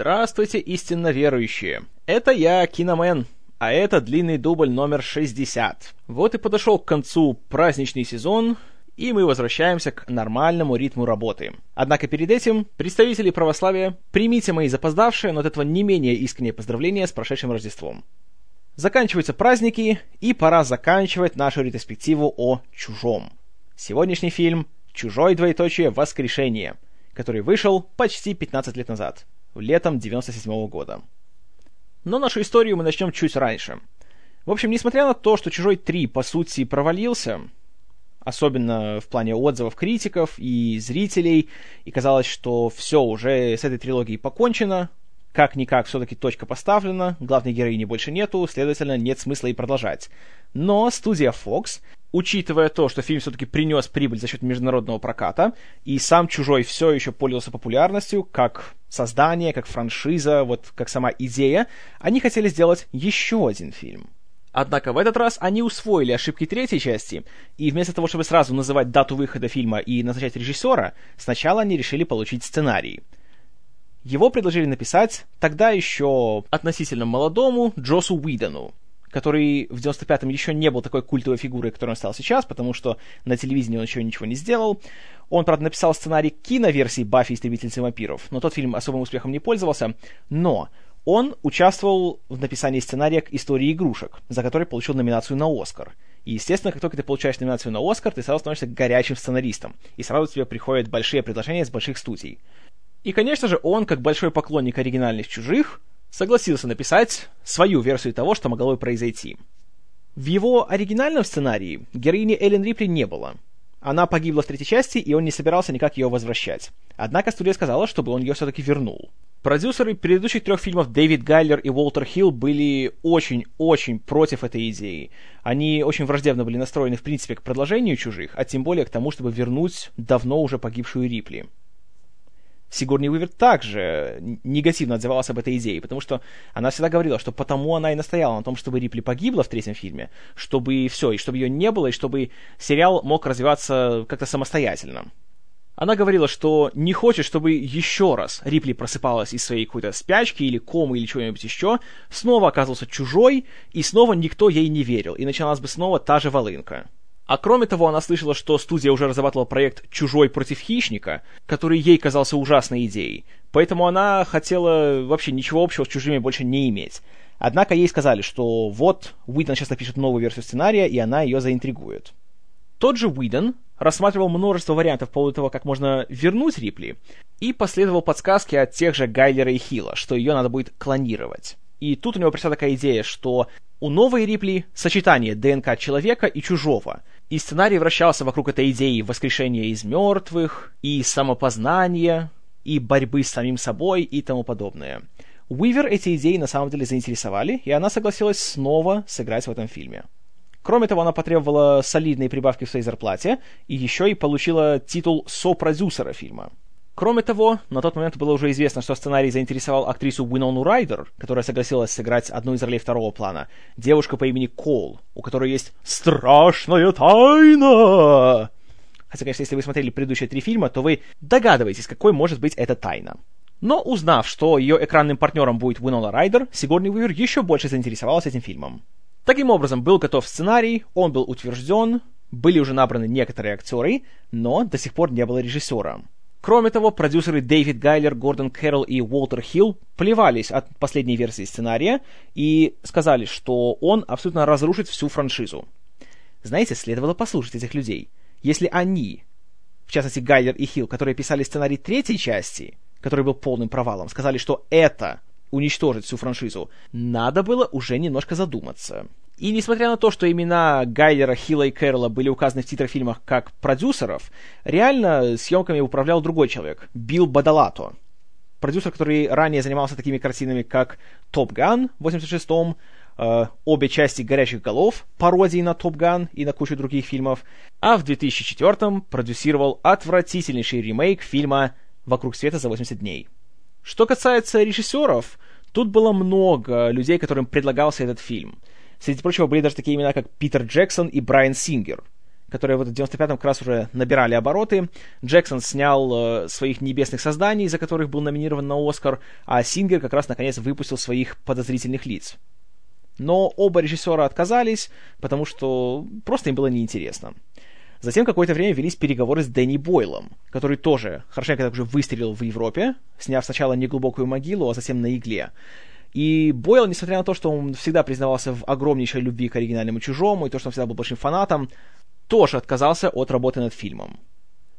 Здравствуйте, истинно верующие! Это я, Киномен, а это длинный дубль номер 60. Вот и подошел к концу праздничный сезон, и мы возвращаемся к нормальному ритму работы. Однако перед этим, представители православия, примите мои запоздавшие, но от этого не менее искренние поздравления с прошедшим Рождеством. Заканчиваются праздники, и пора заканчивать нашу ретроспективу о «Чужом». Сегодняшний фильм «Чужой двоеточие воскрешение», который вышел почти 15 лет назад летом 97 -го года. Но нашу историю мы начнем чуть раньше. В общем, несмотря на то, что «Чужой 3» по сути провалился, особенно в плане отзывов критиков и зрителей, и казалось, что все, уже с этой трилогией покончено, как-никак все-таки точка поставлена, главной героини больше нету, следовательно, нет смысла и продолжать. Но студия Fox учитывая то, что фильм все-таки принес прибыль за счет международного проката, и сам «Чужой» все еще пользовался популярностью, как создание, как франшиза, вот как сама идея, они хотели сделать еще один фильм. Однако в этот раз они усвоили ошибки третьей части, и вместо того, чтобы сразу называть дату выхода фильма и назначать режиссера, сначала они решили получить сценарий. Его предложили написать тогда еще относительно молодому Джосу Уидону, который в 95-м еще не был такой культовой фигурой, которой он стал сейчас, потому что на телевидении он еще ничего не сделал. Он, правда, написал сценарий киноверсии «Баффи. Истребительницы вампиров», но тот фильм особым успехом не пользовался. Но он участвовал в написании сценария к «Истории игрушек», за который получил номинацию на «Оскар». И, естественно, как только ты получаешь номинацию на «Оскар», ты сразу становишься горячим сценаристом, и сразу тебе приходят большие предложения с больших студий. И, конечно же, он, как большой поклонник оригинальных «Чужих», согласился написать свою версию того, что могло бы произойти. В его оригинальном сценарии героини Эллен Рипли не было. Она погибла в третьей части, и он не собирался никак ее возвращать. Однако студия сказала, чтобы он ее все-таки вернул. Продюсеры предыдущих трех фильмов Дэвид Гайлер и Уолтер Хилл были очень-очень против этой идеи. Они очень враждебно были настроены в принципе к продолжению «Чужих», а тем более к тому, чтобы вернуть давно уже погибшую Рипли. Сигурни Уивер также негативно отзывалась об этой идее, потому что она всегда говорила, что потому она и настояла на том, чтобы Рипли погибла в третьем фильме, чтобы все, и чтобы ее не было, и чтобы сериал мог развиваться как-то самостоятельно. Она говорила, что не хочет, чтобы еще раз Рипли просыпалась из своей какой-то спячки или комы или чего-нибудь еще, снова оказывался чужой, и снова никто ей не верил, и начиналась бы снова та же волынка. А кроме того, она слышала, что студия уже разрабатывала проект «Чужой против хищника», который ей казался ужасной идеей. Поэтому она хотела вообще ничего общего с чужими больше не иметь. Однако ей сказали, что вот, Уидон сейчас напишет новую версию сценария, и она ее заинтригует. Тот же Уидон рассматривал множество вариантов по поводу того, как можно вернуть Рипли, и последовал подсказки от тех же Гайлера и Хилла, что ее надо будет клонировать. И тут у него пришла такая идея, что у новой Рипли сочетание ДНК человека и чужого. И сценарий вращался вокруг этой идеи воскрешения из мертвых, и самопознания, и борьбы с самим собой и тому подобное. Уивер эти идеи на самом деле заинтересовали, и она согласилась снова сыграть в этом фильме. Кроме того, она потребовала солидные прибавки в своей зарплате и еще и получила титул сопродюсера фильма. Кроме того, на тот момент было уже известно, что сценарий заинтересовал актрису Уинону Райдер, которая согласилась сыграть одну из ролей второго плана, девушку по имени Кол, у которой есть страшная тайна. Хотя, конечно, если вы смотрели предыдущие три фильма, то вы догадываетесь, какой может быть эта тайна. Но узнав, что ее экранным партнером будет Уинона Райдер, Сигурни Уивер еще больше заинтересовалась этим фильмом. Таким образом, был готов сценарий, он был утвержден, были уже набраны некоторые актеры, но до сих пор не было режиссера. Кроме того, продюсеры Дэвид Гайлер, Гордон Кэрролл и Уолтер Хилл плевались от последней версии сценария и сказали, что он абсолютно разрушит всю франшизу. Знаете, следовало послушать этих людей. Если они, в частности Гайлер и Хилл, которые писали сценарий третьей части, который был полным провалом, сказали, что это уничтожит всю франшизу, надо было уже немножко задуматься. И несмотря на то, что имена Гайлера, Хилла и Кэрролла были указаны в титрах фильмах как продюсеров, реально съемками управлял другой человек, Билл Бадалато. Продюсер, который ранее занимался такими картинами, как «Топ Ган» в 86-м, э, обе части «Горячих голов», пародии на «Топ Ган» и на кучу других фильмов, а в 2004-м продюсировал отвратительнейший ремейк фильма «Вокруг света за 80 дней». Что касается режиссеров, тут было много людей, которым предлагался этот фильм — Среди прочего были даже такие имена, как Питер Джексон и Брайан Сингер. которые вот в 95-м как раз уже набирали обороты. Джексон снял э, своих «Небесных созданий», за которых был номинирован на «Оскар», а Сингер как раз наконец выпустил своих «Подозрительных лиц». Но оба режиссера отказались, потому что просто им было неинтересно. Затем какое-то время велись переговоры с Дэнни Бойлом, который тоже хорошенько так уже выстрелил в Европе, сняв сначала «Неглубокую могилу», а затем «На игле». И Бойл, несмотря на то, что он всегда признавался в огромнейшей любви к оригинальному «Чужому», и то, что он всегда был большим фанатом, тоже отказался от работы над фильмом.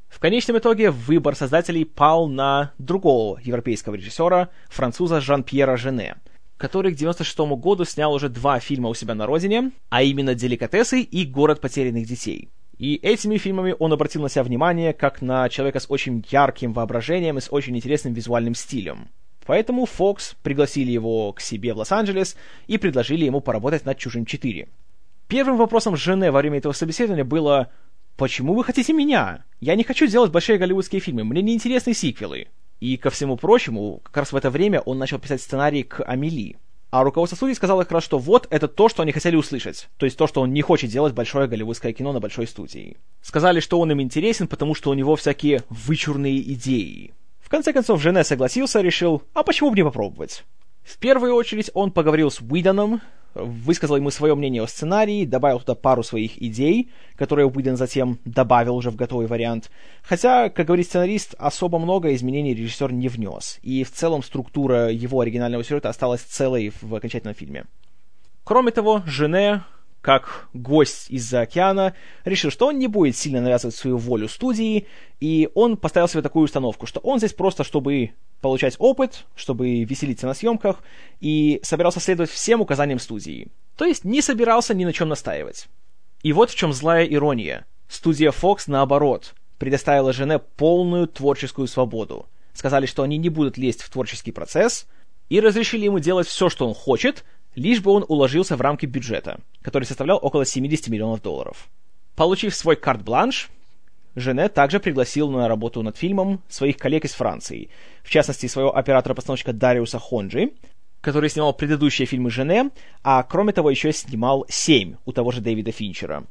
В конечном итоге выбор создателей пал на другого европейского режиссера, француза Жан-Пьера Жене, который к 96 году снял уже два фильма у себя на родине, а именно «Деликатесы» и «Город потерянных детей». И этими фильмами он обратил на себя внимание как на человека с очень ярким воображением и с очень интересным визуальным стилем. Поэтому Fox пригласили его к себе в Лос-Анджелес и предложили ему поработать над «Чужим 4». Первым вопросом жены во время этого собеседования было «Почему вы хотите меня? Я не хочу делать большие голливудские фильмы, мне не интересны сиквелы». И, ко всему прочему, как раз в это время он начал писать сценарий к «Амели», а руководство студии сказало как раз, что вот это то, что они хотели услышать. То есть то, что он не хочет делать большое голливудское кино на большой студии. Сказали, что он им интересен, потому что у него всякие вычурные идеи. Конце концов, Жене согласился, решил, а почему бы не попробовать? В первую очередь он поговорил с Уидоном, высказал ему свое мнение о сценарии, добавил туда пару своих идей, которые Уидон затем добавил уже в готовый вариант. Хотя, как говорит сценарист, особо много изменений режиссер не внес, и в целом структура его оригинального сюжета осталась целой в окончательном фильме. Кроме того, Жене, как гость из-за океана, решил, что он не будет сильно навязывать свою волю студии, и он поставил себе такую установку, что он здесь просто, чтобы получать опыт, чтобы веселиться на съемках, и собирался следовать всем указаниям студии. То есть не собирался ни на чем настаивать. И вот в чем злая ирония. Студия Fox, наоборот, предоставила Жене полную творческую свободу. Сказали, что они не будут лезть в творческий процесс, и разрешили ему делать все, что он хочет, лишь бы он уложился в рамки бюджета, который составлял около 70 миллионов долларов. Получив свой карт-бланш, Жене также пригласил на работу над фильмом своих коллег из Франции, в частности, своего оператора-постановщика Дариуса Хонджи, который снимал предыдущие фильмы Жене, а кроме того еще снимал «Семь» у того же Дэвида Финчера.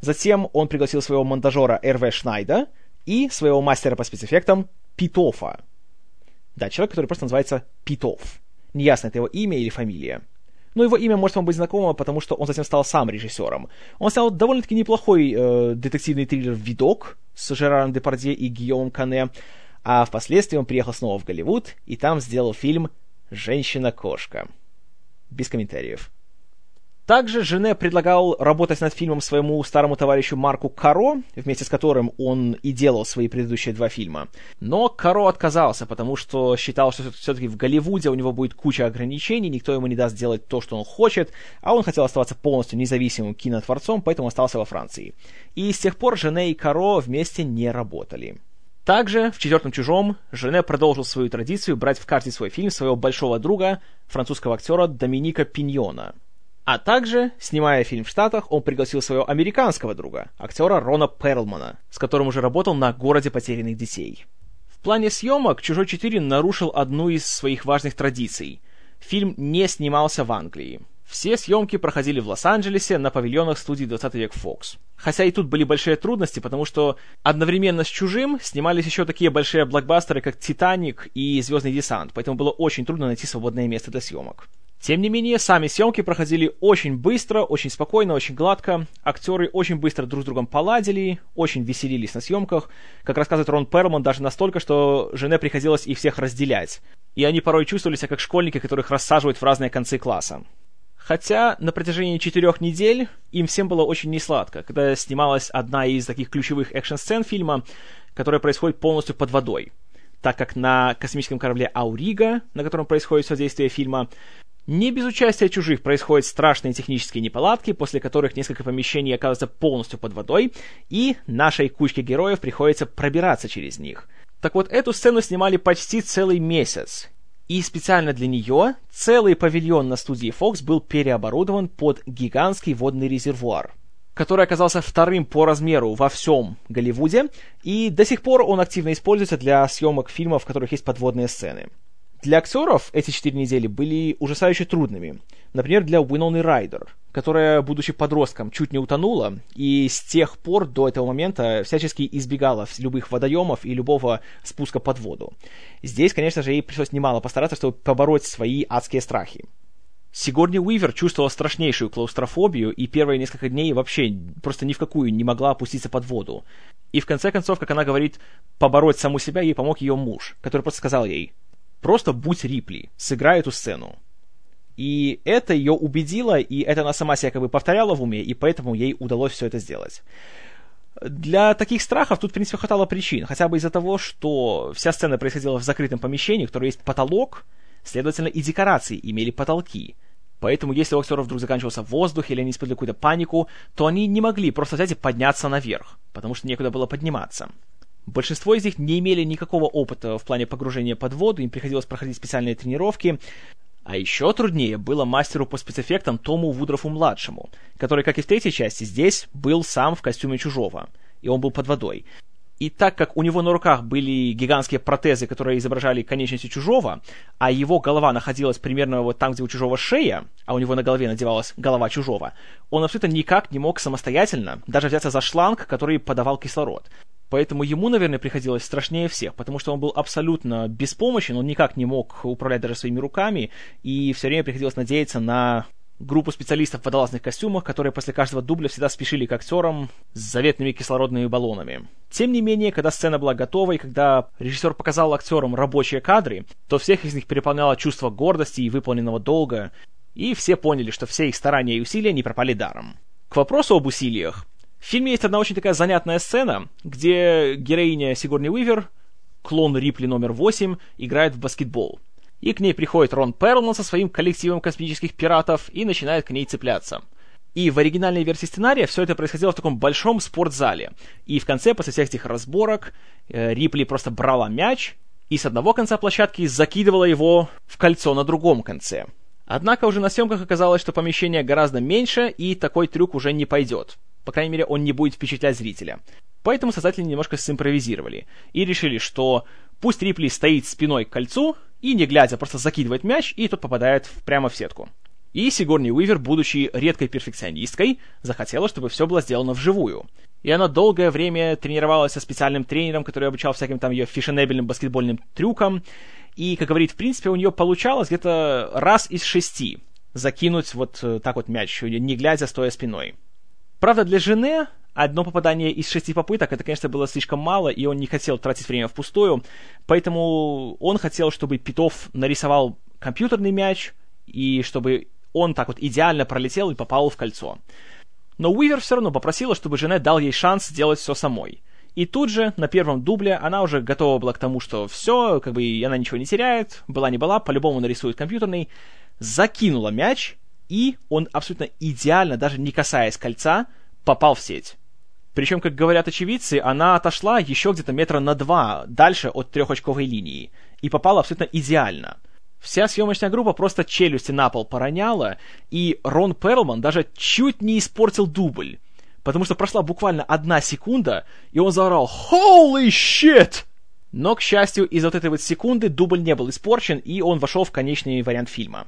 Затем он пригласил своего монтажера Эрве Шнайда и своего мастера по спецэффектам Питофа. Да, человек, который просто называется Питов. Неясно, это его имя или фамилия но его имя может вам быть знакомо, потому что он затем стал сам режиссером. Он снял довольно-таки неплохой э, детективный триллер «Видок» с Жераром Депардье и Гийомом Кане, а впоследствии он приехал снова в Голливуд и там сделал фильм «Женщина-кошка». Без комментариев. Также Жене предлагал работать над фильмом своему старому товарищу Марку Каро, вместе с которым он и делал свои предыдущие два фильма. Но Каро отказался, потому что считал, что все-таки в Голливуде у него будет куча ограничений, никто ему не даст делать то, что он хочет, а он хотел оставаться полностью независимым кинотворцом, поэтому остался во Франции. И с тех пор Жене и Каро вместе не работали. Также в «Четвертом чужом» Жене продолжил свою традицию брать в каждый свой фильм своего большого друга, французского актера Доминика Пиньона – а также, снимая фильм в Штатах, он пригласил своего американского друга, актера Рона Перлмана, с которым уже работал на «Городе потерянных детей». В плане съемок «Чужой 4» нарушил одну из своих важных традиций. Фильм не снимался в Англии. Все съемки проходили в Лос-Анджелесе на павильонах студии 20 век Fox. Хотя и тут были большие трудности, потому что одновременно с «Чужим» снимались еще такие большие блокбастеры, как «Титаник» и «Звездный десант», поэтому было очень трудно найти свободное место для съемок. Тем не менее, сами съемки проходили очень быстро, очень спокойно, очень гладко. Актеры очень быстро друг с другом поладили, очень веселились на съемках. Как рассказывает Рон Перлман, даже настолько, что жене приходилось их всех разделять. И они порой чувствовали себя как школьники, которых рассаживают в разные концы класса. Хотя на протяжении четырех недель им всем было очень несладко, когда снималась одна из таких ключевых экшн-сцен фильма, которая происходит полностью под водой так как на космическом корабле Аурига, на котором происходит все действие фильма, не без участия чужих происходят страшные технические неполадки, после которых несколько помещений оказываются полностью под водой, и нашей кучке героев приходится пробираться через них. Так вот, эту сцену снимали почти целый месяц. И специально для нее целый павильон на студии Fox был переоборудован под гигантский водный резервуар, который оказался вторым по размеру во всем Голливуде, и до сих пор он активно используется для съемок фильмов, в которых есть подводные сцены. Для актеров эти четыре недели были ужасающе трудными. Например, для Уиноны Райдер, которая, будучи подростком, чуть не утонула, и с тех пор до этого момента всячески избегала любых водоемов и любого спуска под воду. Здесь, конечно же, ей пришлось немало постараться, чтобы побороть свои адские страхи. Сигорни Уивер чувствовала страшнейшую клаустрофобию и первые несколько дней вообще просто ни в какую не могла опуститься под воду. И в конце концов, как она говорит, побороть саму себя ей помог ее муж, который просто сказал ей «Просто будь Рипли, сыграй эту сцену». И это ее убедило, и это она сама себя как бы повторяла в уме, и поэтому ей удалось все это сделать. Для таких страхов тут, в принципе, хватало причин. Хотя бы из-за того, что вся сцена происходила в закрытом помещении, в котором есть потолок, следовательно, и декорации имели потолки. Поэтому, если у актеров вдруг заканчивался воздух или они испытывали какую-то панику, то они не могли просто взять и подняться наверх, потому что некуда было подниматься. Большинство из них не имели никакого опыта в плане погружения под воду, им приходилось проходить специальные тренировки, а еще труднее было мастеру по спецэффектам Тому Вудрофу-младшему, который, как и в третьей части, здесь был сам в костюме чужого, и он был под водой. И так как у него на руках были гигантские протезы, которые изображали конечности чужого, а его голова находилась примерно вот там, где у чужого шея, а у него на голове надевалась голова чужого, он абсолютно никак не мог самостоятельно даже взяться за шланг, который подавал кислород. Поэтому ему, наверное, приходилось страшнее всех, потому что он был абсолютно беспомощен, он никак не мог управлять даже своими руками, и все время приходилось надеяться на группу специалистов в водолазных костюмах, которые после каждого дубля всегда спешили к актерам с заветными кислородными баллонами. Тем не менее, когда сцена была готова и когда режиссер показал актерам рабочие кадры, то всех из них переполняло чувство гордости и выполненного долга, и все поняли, что все их старания и усилия не пропали даром. К вопросу об усилиях. В фильме есть одна очень такая занятная сцена, где героиня Сигурни Уивер, клон Рипли номер 8, играет в баскетбол. И к ней приходит Рон Перлман со своим коллективом космических пиратов и начинает к ней цепляться. И в оригинальной версии сценария все это происходило в таком большом спортзале. И в конце, после всех этих разборок, э, Рипли просто брала мяч и с одного конца площадки закидывала его в кольцо на другом конце. Однако уже на съемках оказалось, что помещение гораздо меньше, и такой трюк уже не пойдет. По крайней мере, он не будет впечатлять зрителя. Поэтому создатели немножко симпровизировали и решили, что пусть Рипли стоит спиной к кольцу и, не глядя, просто закидывает мяч, и тот попадает прямо в сетку. И Сигурни Уивер, будучи редкой перфекционисткой, захотела, чтобы все было сделано вживую. И она долгое время тренировалась со специальным тренером, который обучал всяким там ее фешенебельным баскетбольным трюкам. И, как говорит, в принципе, у нее получалось где-то раз из шести закинуть вот э, так вот мяч, не глядя, стоя спиной. Правда, для жены одно попадание из шести попыток, это, конечно, было слишком мало, и он не хотел тратить время впустую, поэтому он хотел, чтобы Питов нарисовал компьютерный мяч, и чтобы он так вот идеально пролетел и попал в кольцо. Но Уивер все равно попросила, чтобы Жене дал ей шанс сделать все самой. И тут же, на первом дубле, она уже готова была к тому, что все, как бы она ничего не теряет, была не была, по-любому нарисует компьютерный, закинула мяч, и он абсолютно идеально, даже не касаясь кольца, попал в сеть. Причем, как говорят очевидцы, она отошла еще где-то метра на два дальше от трехочковой линии и попала абсолютно идеально. Вся съемочная группа просто челюсти на пол пороняла, и Рон Перлман даже чуть не испортил дубль, потому что прошла буквально одна секунда, и он заорал «Holy shit!» Но, к счастью, из-за вот этой вот секунды дубль не был испорчен, и он вошел в конечный вариант фильма.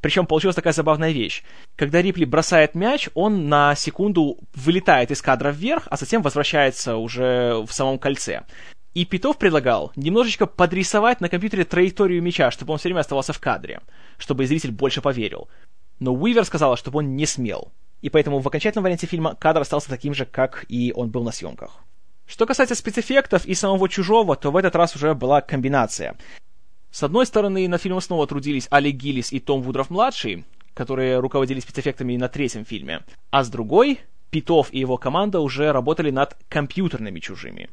Причем получилась такая забавная вещь. Когда Рипли бросает мяч, он на секунду вылетает из кадра вверх, а затем возвращается уже в самом кольце. И Питов предлагал немножечко подрисовать на компьютере траекторию мяча, чтобы он все время оставался в кадре, чтобы зритель больше поверил. Но Уивер сказала, чтобы он не смел. И поэтому в окончательном варианте фильма кадр остался таким же, как и он был на съемках. Что касается спецэффектов и самого «Чужого», то в этот раз уже была комбинация. С одной стороны, на фильме снова трудились Али Гиллис и Том Вудров-младший, которые руководили спецэффектами на третьем фильме, а с другой, Питов и его команда уже работали над компьютерными чужими.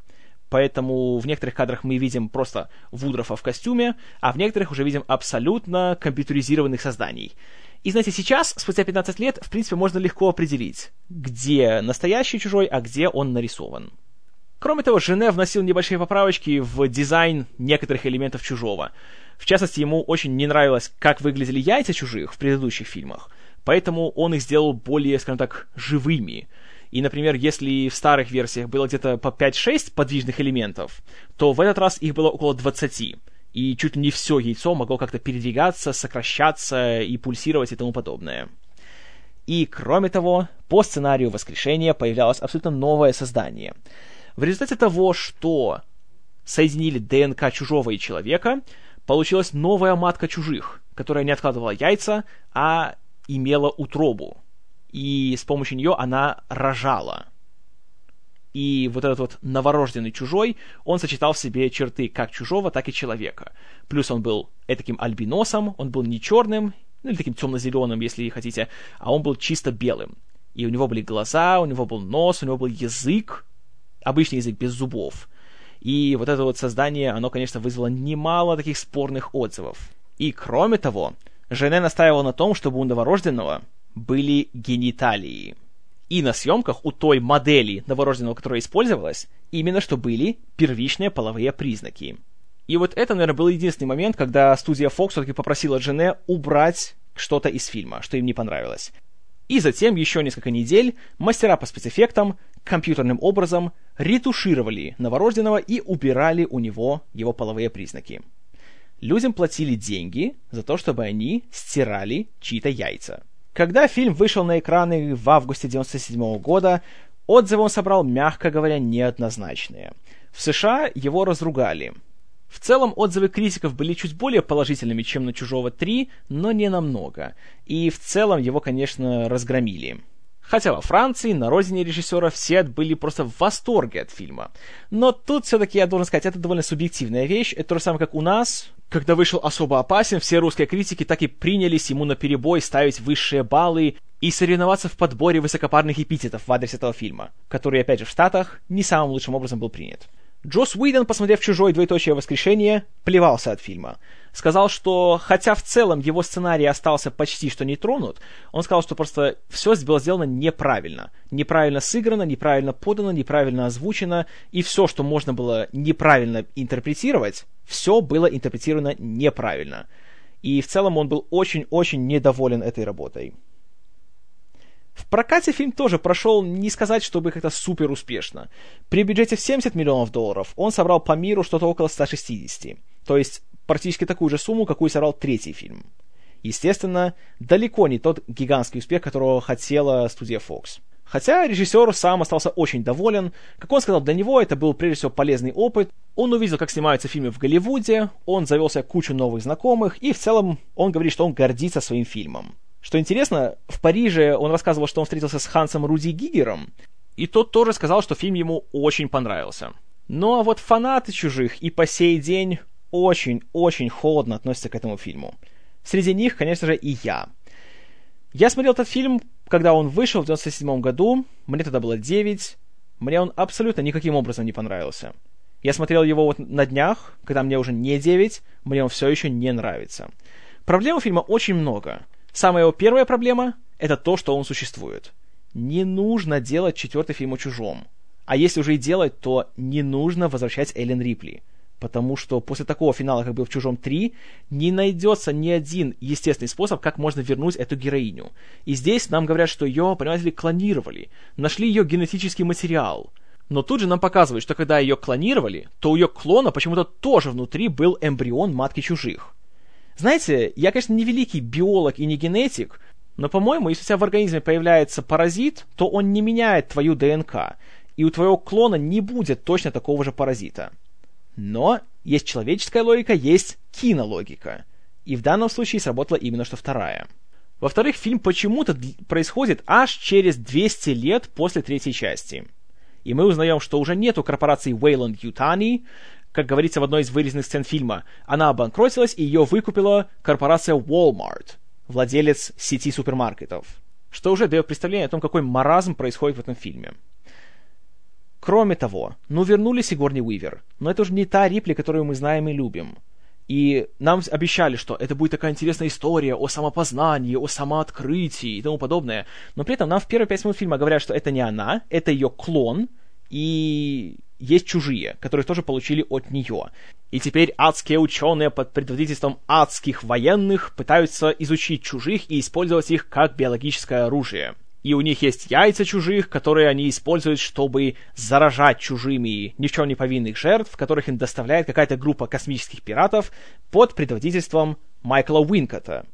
Поэтому в некоторых кадрах мы видим просто Вудрофа в костюме, а в некоторых уже видим абсолютно компьютеризированных созданий. И знаете, сейчас, спустя 15 лет, в принципе, можно легко определить, где настоящий чужой, а где он нарисован. Кроме того, Жене вносил небольшие поправочки в дизайн некоторых элементов чужого. В частности, ему очень не нравилось, как выглядели яйца чужих в предыдущих фильмах, поэтому он их сделал более, скажем так, живыми. И, например, если в старых версиях было где-то по 5-6 подвижных элементов, то в этот раз их было около 20. и чуть ли не все яйцо могло как-то передвигаться, сокращаться и пульсировать и тому подобное. И, кроме того, по сценарию воскрешения появлялось абсолютно новое создание. В результате того, что соединили ДНК чужого и человека, получилась новая матка чужих, которая не откладывала яйца, а имела утробу. И с помощью нее она рожала. И вот этот вот новорожденный чужой, он сочетал в себе черты как чужого, так и человека. Плюс он был таким альбиносом, он был не черным, ну или таким темно-зеленым, если хотите, а он был чисто белым. И у него были глаза, у него был нос, у него был язык, обычный язык без зубов. И вот это вот создание, оно, конечно, вызвало немало таких спорных отзывов. И кроме того, Жене настаивал на том, чтобы у новорожденного были гениталии. И на съемках у той модели новорожденного, которая использовалась, именно что были первичные половые признаки. И вот это, наверное, был единственный момент, когда студия Fox все-таки попросила Жене убрать что-то из фильма, что им не понравилось. И затем еще несколько недель мастера по спецэффектам компьютерным образом ретушировали новорожденного и убирали у него его половые признаки. Людям платили деньги за то, чтобы они стирали чьи-то яйца. Когда фильм вышел на экраны в августе 1997 года, отзывы он собрал, мягко говоря, неоднозначные. В США его разругали. В целом, отзывы критиков были чуть более положительными, чем на «Чужого 3», но не намного. И в целом его, конечно, разгромили. Хотя во Франции, на родине режиссера, все были просто в восторге от фильма. Но тут все-таки я должен сказать, это довольно субъективная вещь. Это то же самое, как у нас, когда вышел «Особо опасен», все русские критики так и принялись ему на перебой ставить высшие баллы и соревноваться в подборе высокопарных эпитетов в адрес этого фильма, который, опять же, в Штатах не самым лучшим образом был принят. Джос Уидон, посмотрев «Чужой двоеточие воскрешение», плевался от фильма. Сказал, что хотя в целом его сценарий остался почти что не тронут, он сказал, что просто все было сделано неправильно. Неправильно сыграно, неправильно подано, неправильно озвучено, и все, что можно было неправильно интерпретировать, все было интерпретировано неправильно. И в целом он был очень-очень недоволен этой работой. В прокате фильм тоже прошел, не сказать, чтобы как-то супер успешно. При бюджете в 70 миллионов долларов он собрал по миру что-то около 160. То есть практически такую же сумму, какую собрал третий фильм. Естественно, далеко не тот гигантский успех, которого хотела студия Fox. Хотя режиссер сам остался очень доволен. Как он сказал, для него это был прежде всего полезный опыт. Он увидел, как снимаются фильмы в Голливуде, он завелся кучу новых знакомых, и в целом он говорит, что он гордится своим фильмом. Что интересно, в Париже он рассказывал, что он встретился с Хансом Руди Гигером, и тот тоже сказал, что фильм ему очень понравился. Ну а вот фанаты «Чужих» и по сей день очень-очень холодно относятся к этому фильму. Среди них, конечно же, и я. Я смотрел этот фильм, когда он вышел в 97 году, мне тогда было 9, мне он абсолютно никаким образом не понравился. Я смотрел его вот на днях, когда мне уже не 9, мне он все еще не нравится. Проблем у фильма очень много. Самая его первая проблема — это то, что он существует. Не нужно делать четвертый фильм о чужом. А если уже и делать, то не нужно возвращать Эллен Рипли. Потому что после такого финала, как был в «Чужом 3», не найдется ни один естественный способ, как можно вернуть эту героиню. И здесь нам говорят, что ее, понимаете ли, клонировали. Нашли ее генетический материал. Но тут же нам показывают, что когда ее клонировали, то у ее клона почему-то тоже внутри был эмбрион матки чужих. Знаете, я, конечно, не великий биолог и не генетик, но, по-моему, если у тебя в организме появляется паразит, то он не меняет твою ДНК, и у твоего клона не будет точно такого же паразита. Но есть человеческая логика, есть кинологика. И в данном случае сработала именно что вторая. Во-вторых, фильм почему-то происходит аж через 200 лет после третьей части. И мы узнаем, что уже нету корпорации Wayland Yutani, как говорится в одной из вырезанных сцен фильма, она обанкротилась и ее выкупила корпорация Walmart, владелец сети супермаркетов. Что уже дает представление о том, какой маразм происходит в этом фильме. Кроме того, ну вернули Сигорни Уивер, но это уже не та Рипли, которую мы знаем и любим. И нам обещали, что это будет такая интересная история о самопознании, о самооткрытии и тому подобное. Но при этом нам в первые пять минут фильма говорят, что это не она, это ее клон, и есть чужие, которые тоже получили от нее. И теперь адские ученые под предводительством адских военных пытаются изучить чужих и использовать их как биологическое оружие. И у них есть яйца чужих, которые они используют, чтобы заражать чужими ни в чем не повинных жертв, которых им доставляет какая-то группа космических пиратов под предводительством Майкла Уинкота,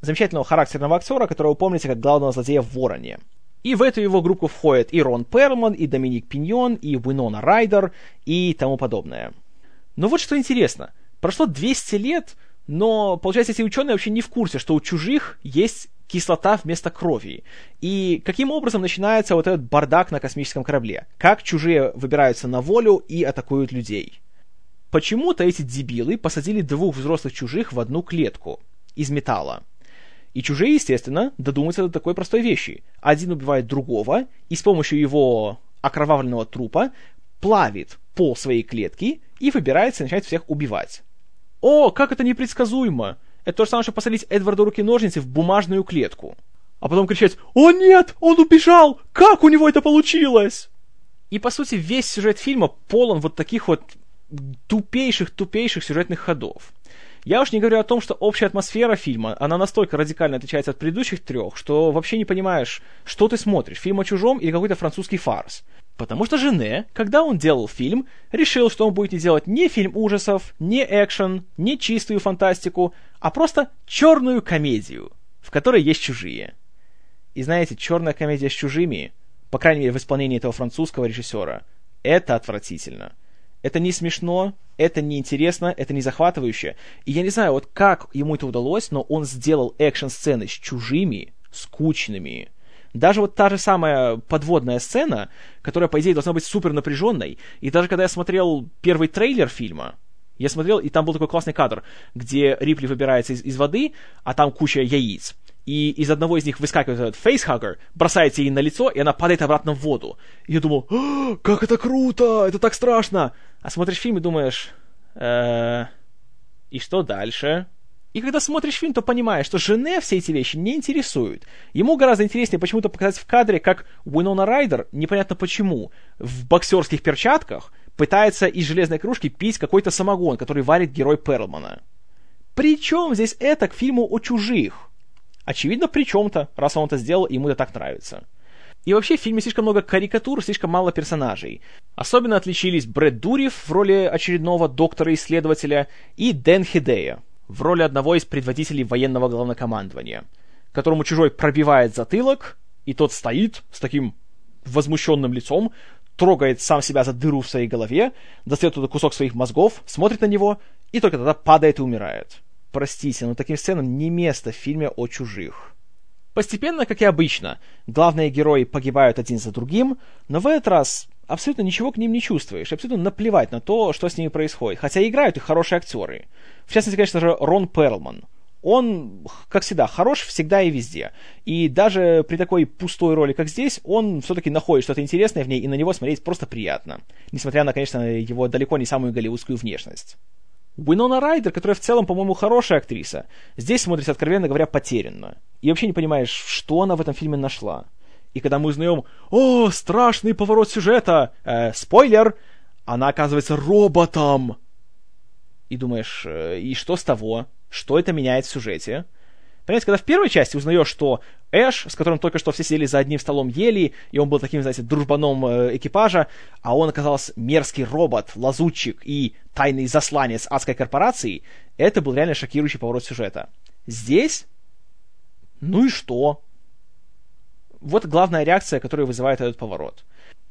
замечательного характерного актера, которого помните как главного злодея в «Вороне». И в эту его группу входят и Рон Перлман, и Доминик Пиньон, и Уинона Райдер, и тому подобное. Но вот что интересно. Прошло 200 лет, но, получается, эти ученые вообще не в курсе, что у чужих есть кислота вместо крови. И каким образом начинается вот этот бардак на космическом корабле? Как чужие выбираются на волю и атакуют людей? Почему-то эти дебилы посадили двух взрослых чужих в одну клетку из металла. И чужие, естественно, додумаются до такой простой вещи. Один убивает другого, и с помощью его окровавленного трупа плавит пол своей клетки и выбирается начать всех убивать. О, как это непредсказуемо! Это то же самое, что посадить Эдварда руки-ножницы в бумажную клетку. А потом кричать «О нет, он убежал! Как у него это получилось?» И, по сути, весь сюжет фильма полон вот таких вот тупейших-тупейших сюжетных ходов. Я уж не говорю о том, что общая атмосфера фильма, она настолько радикально отличается от предыдущих трех, что вообще не понимаешь, что ты смотришь, фильм о чужом или какой-то французский фарс. Потому что Жене, когда он делал фильм, решил, что он будет не делать ни фильм ужасов, ни экшен, ни чистую фантастику, а просто черную комедию, в которой есть чужие. И знаете, черная комедия с чужими, по крайней мере в исполнении этого французского режиссера, это отвратительно. Это не смешно, это не интересно, это не захватывающе. И я не знаю, вот как ему это удалось, но он сделал экшн-сцены с чужими, скучными. Даже вот та же самая подводная сцена, которая, по идее, должна быть супер напряженной, и даже когда я смотрел первый трейлер фильма, я смотрел, и там был такой классный кадр, где Рипли выбирается из, из воды, а там куча яиц и из одного из них выскакивает этот фейсхаггер, бросается ей на лицо, и она падает обратно в воду. И я думал, «А, как это круто, это так страшно. А смотришь фильм и думаешь, э и что дальше? И когда смотришь фильм, то понимаешь, что Жене все эти вещи не интересуют. Ему гораздо интереснее почему-то показать в кадре, как Уинона Райдер, непонятно почему, в боксерских перчатках пытается из железной кружки пить какой-то самогон, который варит герой Перлмана. Причем здесь это к фильму о чужих? Очевидно, при чем-то, раз он это сделал, ему это так нравится. И вообще в фильме слишком много карикатур, слишком мало персонажей. Особенно отличились Брэд Дурев в роли очередного доктора-исследователя и Дэн Хидея в роли одного из предводителей военного главнокомандования, которому чужой пробивает затылок, и тот стоит с таким возмущенным лицом, трогает сам себя за дыру в своей голове, достает туда кусок своих мозгов, смотрит на него, и только тогда падает и умирает. Простите, но таким сценам не место в фильме о чужих. Постепенно, как и обычно, главные герои погибают один за другим, но в этот раз абсолютно ничего к ним не чувствуешь, абсолютно наплевать на то, что с ними происходит, хотя играют их хорошие актеры. В частности, конечно же, Рон Перлман. Он, как всегда, хорош всегда и везде. И даже при такой пустой роли, как здесь, он все-таки находит что-то интересное в ней, и на него смотреть просто приятно. Несмотря на, конечно, его далеко не самую голливудскую внешность. Уинона Райдер, которая в целом, по-моему, хорошая актриса, здесь смотрится, откровенно говоря, потерянно. И вообще не понимаешь, что она в этом фильме нашла. И когда мы узнаем, о, страшный поворот сюжета, э, спойлер, она оказывается роботом. И думаешь, э, и что с того? Что это меняет в сюжете? Понимаете, когда в первой части узнаешь, что Эш, с которым только что все сидели за одним столом ели, и он был таким, знаете, дружбаном э, экипажа, а он оказался мерзкий робот, лазутчик и тайный засланец адской корпорации, это был реально шокирующий поворот сюжета. Здесь? Ну и что? Вот главная реакция, которая вызывает этот поворот.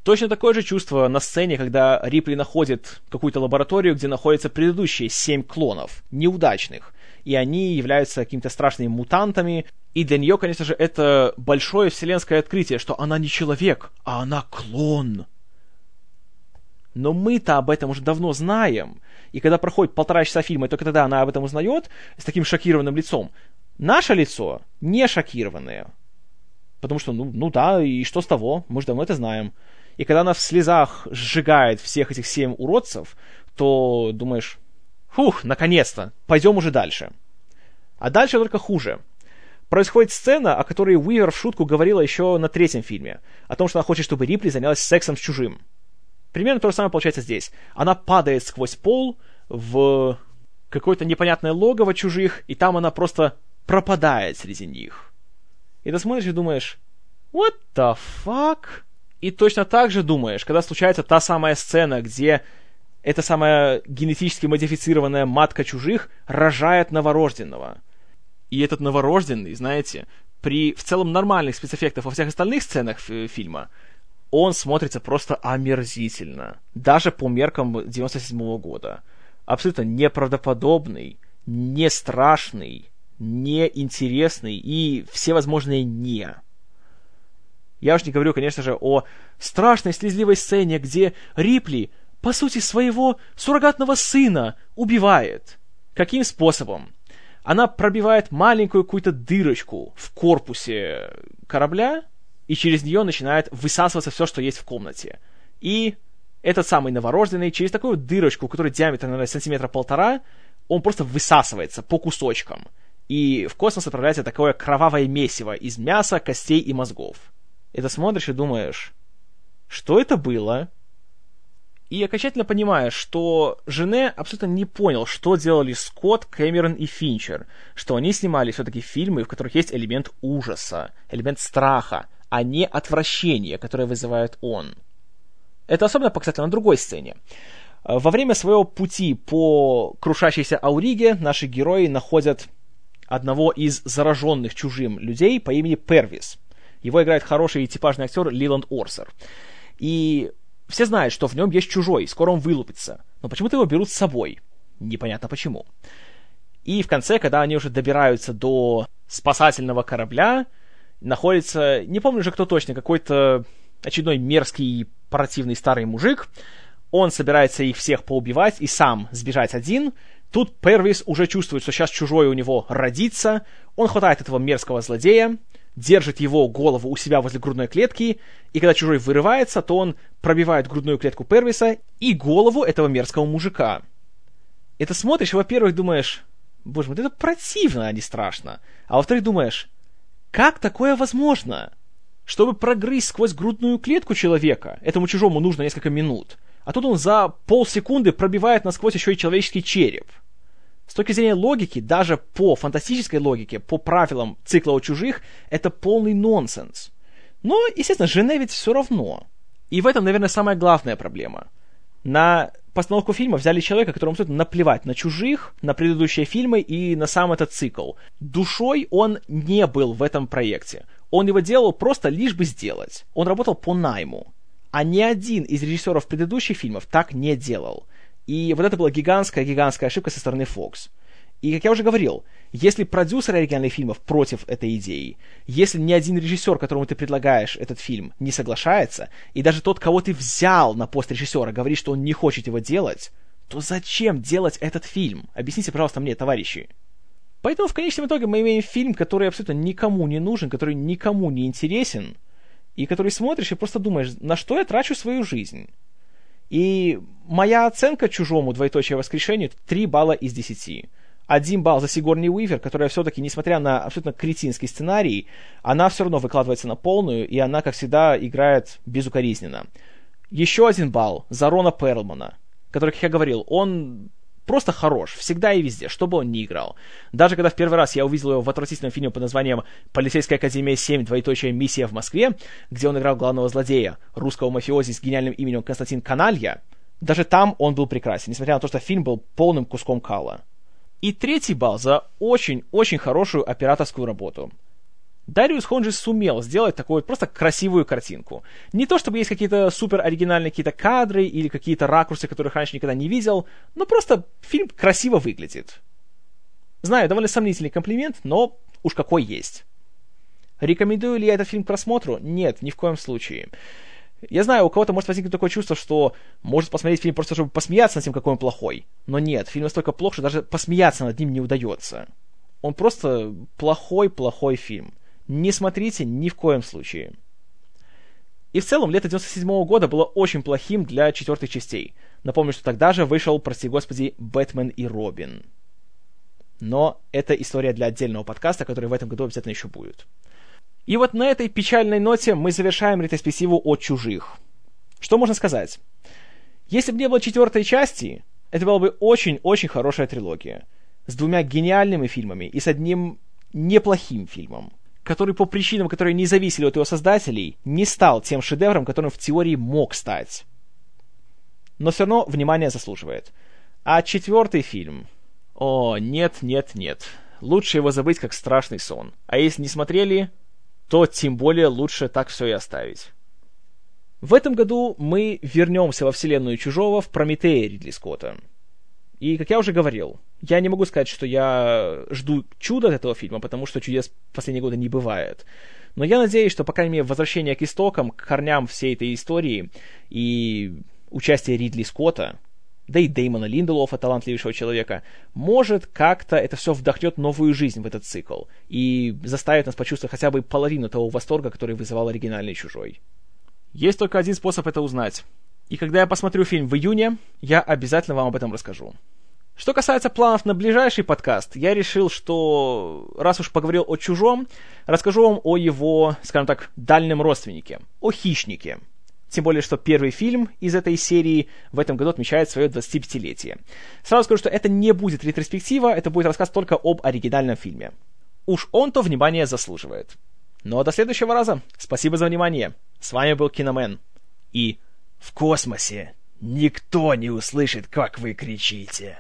Точно такое же чувство на сцене, когда Рипли находит какую-то лабораторию, где находятся предыдущие семь клонов, неудачных, и они являются какими-то страшными мутантами. И для нее, конечно же, это большое вселенское открытие, что она не человек, а она клон. Но мы-то об этом уже давно знаем. И когда проходит полтора часа фильма, и только тогда она об этом узнает с таким шокированным лицом. Наше лицо не шокированное. Потому что, ну, ну да, и что с того? Мы же давно это знаем. И когда она в слезах сжигает всех этих семь уродцев, то думаешь, Фух, наконец-то. Пойдем уже дальше. А дальше только хуже. Происходит сцена, о которой Уивер в шутку говорила еще на третьем фильме. О том, что она хочет, чтобы Рипли занялась сексом с чужим. Примерно то же самое получается здесь. Она падает сквозь пол в какое-то непонятное логово чужих, и там она просто пропадает среди них. И ты смотришь и думаешь, What the fuck? И точно так же думаешь, когда случается та самая сцена, где эта самая генетически модифицированная матка чужих рожает новорожденного. И этот новорожденный, знаете, при в целом нормальных спецэффектах во всех остальных сценах фильма, он смотрится просто омерзительно. Даже по меркам 97 -го года. Абсолютно неправдоподобный, не страшный, неинтересный и всевозможные «не». Я уж не говорю, конечно же, о страшной слезливой сцене, где Рипли, по сути, своего суррогатного сына убивает. Каким способом? Она пробивает маленькую какую-то дырочку в корпусе корабля, и через нее начинает высасываться все, что есть в комнате. И этот самый новорожденный через такую дырочку, у которой диаметр, наверное, сантиметра полтора, он просто высасывается по кусочкам. И в космос отправляется такое кровавое месиво из мяса, костей и мозгов. Это смотришь и думаешь, что это было? И окончательно понимаешь, что Жене абсолютно не понял, что делали Скотт, Кэмерон и Финчер, что они снимали все-таки фильмы, в которых есть элемент ужаса, элемент страха, а не отвращение, которое вызывает он. Это особенно показательно на другой сцене. Во время своего пути по крушащейся Ауриге наши герои находят одного из зараженных чужим людей по имени Первис. Его играет хороший типажный актер Лиланд Орсер. И все знают, что в нем есть чужой, скоро он вылупится. Но почему-то его берут с собой. Непонятно почему. И в конце, когда они уже добираются до спасательного корабля, находится, не помню уже кто точно, какой-то очередной мерзкий, противный старый мужик. Он собирается их всех поубивать и сам сбежать один. Тут Первис уже чувствует, что сейчас чужой у него родится. Он хватает этого мерзкого злодея, держит его голову у себя возле грудной клетки, и когда чужой вырывается, то он пробивает грудную клетку Первиса и голову этого мерзкого мужика. Это смотришь, во-первых, думаешь, боже мой, это противно, а не страшно. А во-вторых, думаешь, как такое возможно? Чтобы прогрызть сквозь грудную клетку человека, этому чужому нужно несколько минут, а тут он за полсекунды пробивает насквозь еще и человеческий череп. С точки зрения логики, даже по фантастической логике, по правилам цикла у чужих, это полный нонсенс. Но, естественно, Жене ведь все равно. И в этом, наверное, самая главная проблема. На постановку фильма взяли человека, которому абсолютно наплевать на чужих, на предыдущие фильмы и на сам этот цикл. Душой он не был в этом проекте. Он его делал просто лишь бы сделать. Он работал по найму. А ни один из режиссеров предыдущих фильмов так не делал. И вот это была гигантская-гигантская ошибка со стороны Fox. И, как я уже говорил, если продюсеры оригинальных фильмов против этой идеи, если ни один режиссер, которому ты предлагаешь этот фильм, не соглашается, и даже тот, кого ты взял на пост режиссера, говорит, что он не хочет его делать, то зачем делать этот фильм? Объясните, пожалуйста, мне, товарищи. Поэтому в конечном итоге мы имеем фильм, который абсолютно никому не нужен, который никому не интересен, и который смотришь и просто думаешь, на что я трачу свою жизнь. И моя оценка чужому двоеточие воскрешению 3 балла из 10 один балл за Сигорни Уивер, которая все-таки, несмотря на абсолютно кретинский сценарий, она все равно выкладывается на полную, и она, как всегда, играет безукоризненно. Еще один балл за Рона Перлмана, который, как я говорил, он просто хорош, всегда и везде, что бы он ни играл. Даже когда в первый раз я увидел его в отвратительном фильме под названием «Полицейская академия 7. Двоеточие. Миссия в Москве», где он играл главного злодея, русского мафиози с гениальным именем Константин Каналья, даже там он был прекрасен, несмотря на то, что фильм был полным куском кала. И третий балл за очень-очень хорошую операторскую работу. Дариус Хонджи сумел сделать такую просто красивую картинку. Не то чтобы есть какие-то супер оригинальные какие-то кадры или какие-то ракурсы, которых раньше никогда не видел, но просто фильм красиво выглядит. Знаю, довольно сомнительный комплимент, но уж какой есть. Рекомендую ли я этот фильм к просмотру? Нет, ни в коем случае. Я знаю, у кого-то может возникнуть такое чувство, что может посмотреть фильм просто, чтобы посмеяться над тем, какой он плохой. Но нет, фильм настолько плох, что даже посмеяться над ним не удается. Он просто плохой-плохой фильм. Не смотрите ни в коем случае. И в целом, лето 97 -го года было очень плохим для четвертых частей. Напомню, что тогда же вышел, прости господи, «Бэтмен и Робин». Но это история для отдельного подкаста, который в этом году обязательно еще будет. И вот на этой печальной ноте мы завершаем ретроспективу о чужих. Что можно сказать? Если бы не было четвертой части, это была бы очень-очень хорошая трилогия. С двумя гениальными фильмами и с одним неплохим фильмом. Который по причинам, которые не зависели от его создателей, не стал тем шедевром, которым в теории мог стать. Но все равно внимание заслуживает. А четвертый фильм... О, нет, нет, нет. Лучше его забыть как страшный сон. А если не смотрели, то тем более лучше так все и оставить. В этом году мы вернемся во вселенную Чужого в Прометея Ридли Скотта. И, как я уже говорил, я не могу сказать, что я жду чуда от этого фильма, потому что чудес в последние годы не бывает. Но я надеюсь, что, по крайней мере, возвращение к истокам, к корням всей этой истории и участие Ридли Скотта, да и Дэймона Линделофа, талантливейшего человека, может как-то это все вдохнет новую жизнь в этот цикл и заставит нас почувствовать хотя бы половину того восторга, который вызывал оригинальный «Чужой». Есть только один способ это узнать. И когда я посмотрю фильм в июне, я обязательно вам об этом расскажу. Что касается планов на ближайший подкаст, я решил, что раз уж поговорил о чужом, расскажу вам о его, скажем так, дальнем родственнике, о хищнике. Тем более, что первый фильм из этой серии в этом году отмечает свое 25-летие. Сразу скажу, что это не будет ретроспектива, это будет рассказ только об оригинальном фильме. Уж он-то внимания заслуживает. Ну а до следующего раза. Спасибо за внимание. С вами был Киномен. И в космосе никто не услышит, как вы кричите.